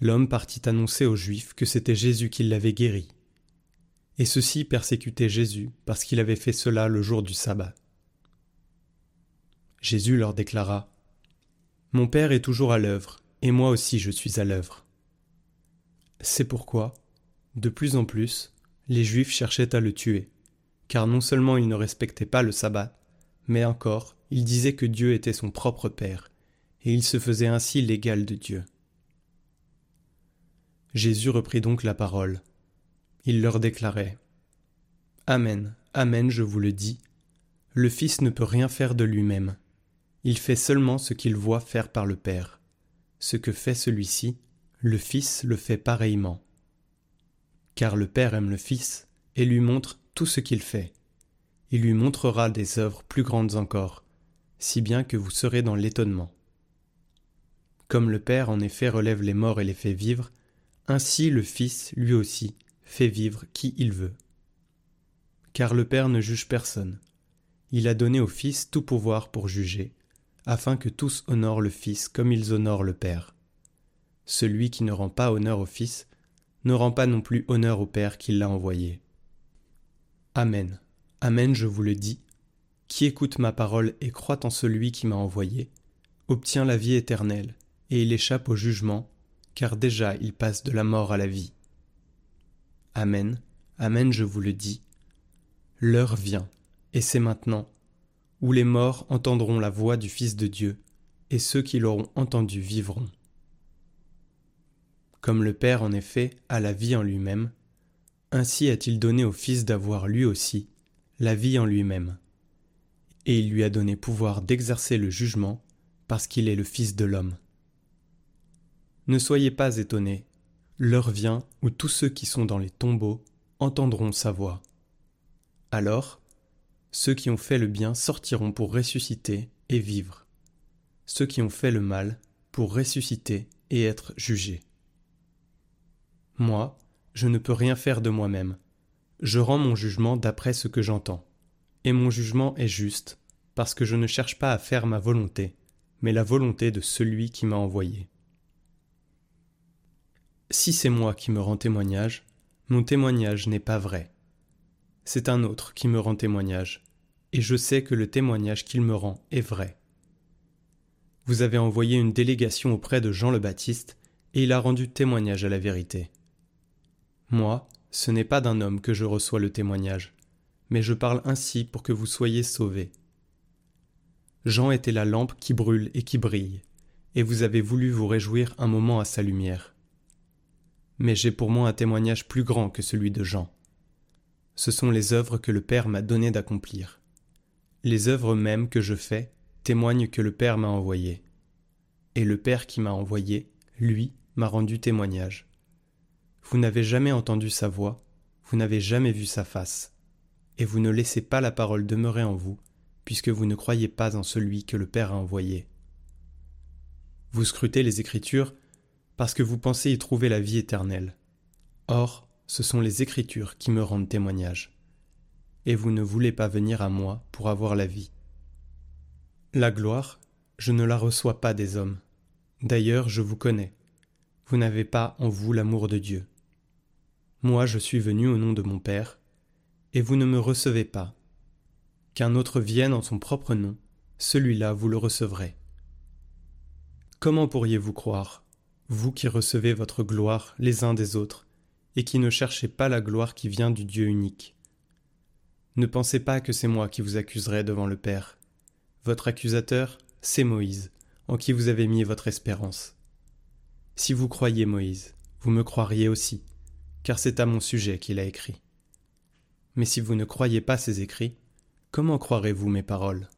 l'homme partit annoncer aux Juifs que c'était Jésus qui l'avait guéri. Et ceux-ci persécutaient Jésus parce qu'il avait fait cela le jour du sabbat. Jésus leur déclara Mon Père est toujours à l'œuvre, et moi aussi je suis à l'œuvre. C'est pourquoi, de plus en plus, les Juifs cherchaient à le tuer, car non seulement il ne respectait pas le sabbat, mais encore il disait que Dieu était son propre Père, et il se faisait ainsi l'égal de Dieu. Jésus reprit donc la parole. Il leur déclarait Amen, Amen, je vous le dis, le Fils ne peut rien faire de lui-même. Il fait seulement ce qu'il voit faire par le Père. Ce que fait celui-ci, le Fils le fait pareillement. Car le Père aime le Fils et lui montre tout ce qu'il fait. Il lui montrera des œuvres plus grandes encore, si bien que vous serez dans l'étonnement. Comme le Père en effet relève les morts et les fait vivre, ainsi le Fils, lui aussi, fait vivre qui il veut. Car le Père ne juge personne. Il a donné au Fils tout pouvoir pour juger, afin que tous honorent le Fils comme ils honorent le Père. Celui qui ne rend pas honneur au Fils ne rend pas non plus honneur au Père qui l'a envoyé. Amen. Amen, je vous le dis. Qui écoute ma parole et croit en celui qui m'a envoyé, obtient la vie éternelle, et il échappe au jugement, car déjà il passe de la mort à la vie. Amen. Amen, je vous le dis. L'heure vient, et c'est maintenant, où les morts entendront la voix du Fils de Dieu, et ceux qui l'auront entendu vivront. Comme le Père en effet a la vie en lui-même, ainsi a-t-il donné au Fils d'avoir lui aussi la vie en lui-même. Et il lui a donné pouvoir d'exercer le jugement, parce qu'il est le Fils de l'homme. Ne soyez pas étonnés, l'heure vient où tous ceux qui sont dans les tombeaux entendront sa voix. Alors, ceux qui ont fait le bien sortiront pour ressusciter et vivre. Ceux qui ont fait le mal pour ressusciter et être jugés. Moi, je ne peux rien faire de moi-même. Je rends mon jugement d'après ce que j'entends. Et mon jugement est juste, parce que je ne cherche pas à faire ma volonté, mais la volonté de celui qui m'a envoyé. Si c'est moi qui me rends témoignage, mon témoignage n'est pas vrai. C'est un autre qui me rend témoignage, et je sais que le témoignage qu'il me rend est vrai. Vous avez envoyé une délégation auprès de Jean le Baptiste, et il a rendu témoignage à la vérité. Moi, ce n'est pas d'un homme que je reçois le témoignage, mais je parle ainsi pour que vous soyez sauvés. Jean était la lampe qui brûle et qui brille, et vous avez voulu vous réjouir un moment à sa lumière. Mais j'ai pour moi un témoignage plus grand que celui de Jean. Ce sont les œuvres que le Père m'a donné d'accomplir. Les œuvres mêmes que je fais témoignent que le Père m'a envoyé. Et le Père qui m'a envoyé, lui, m'a rendu témoignage. Vous n'avez jamais entendu sa voix, vous n'avez jamais vu sa face, et vous ne laissez pas la parole demeurer en vous, puisque vous ne croyez pas en celui que le Père a envoyé. Vous scrutez les Écritures parce que vous pensez y trouver la vie éternelle. Or, ce sont les Écritures qui me rendent témoignage. Et vous ne voulez pas venir à moi pour avoir la vie. La gloire, je ne la reçois pas des hommes. D'ailleurs, je vous connais. Vous n'avez pas en vous l'amour de Dieu. Moi je suis venu au nom de mon Père, et vous ne me recevez pas. Qu'un autre vienne en son propre nom, celui-là vous le recevrez. Comment pourriez-vous croire, vous qui recevez votre gloire les uns des autres, et qui ne cherchez pas la gloire qui vient du Dieu unique Ne pensez pas que c'est moi qui vous accuserai devant le Père. Votre accusateur, c'est Moïse, en qui vous avez mis votre espérance. Si vous croyez Moïse, vous me croiriez aussi car c'est à mon sujet qu'il a écrit. Mais si vous ne croyez pas ces écrits, comment croirez-vous mes paroles?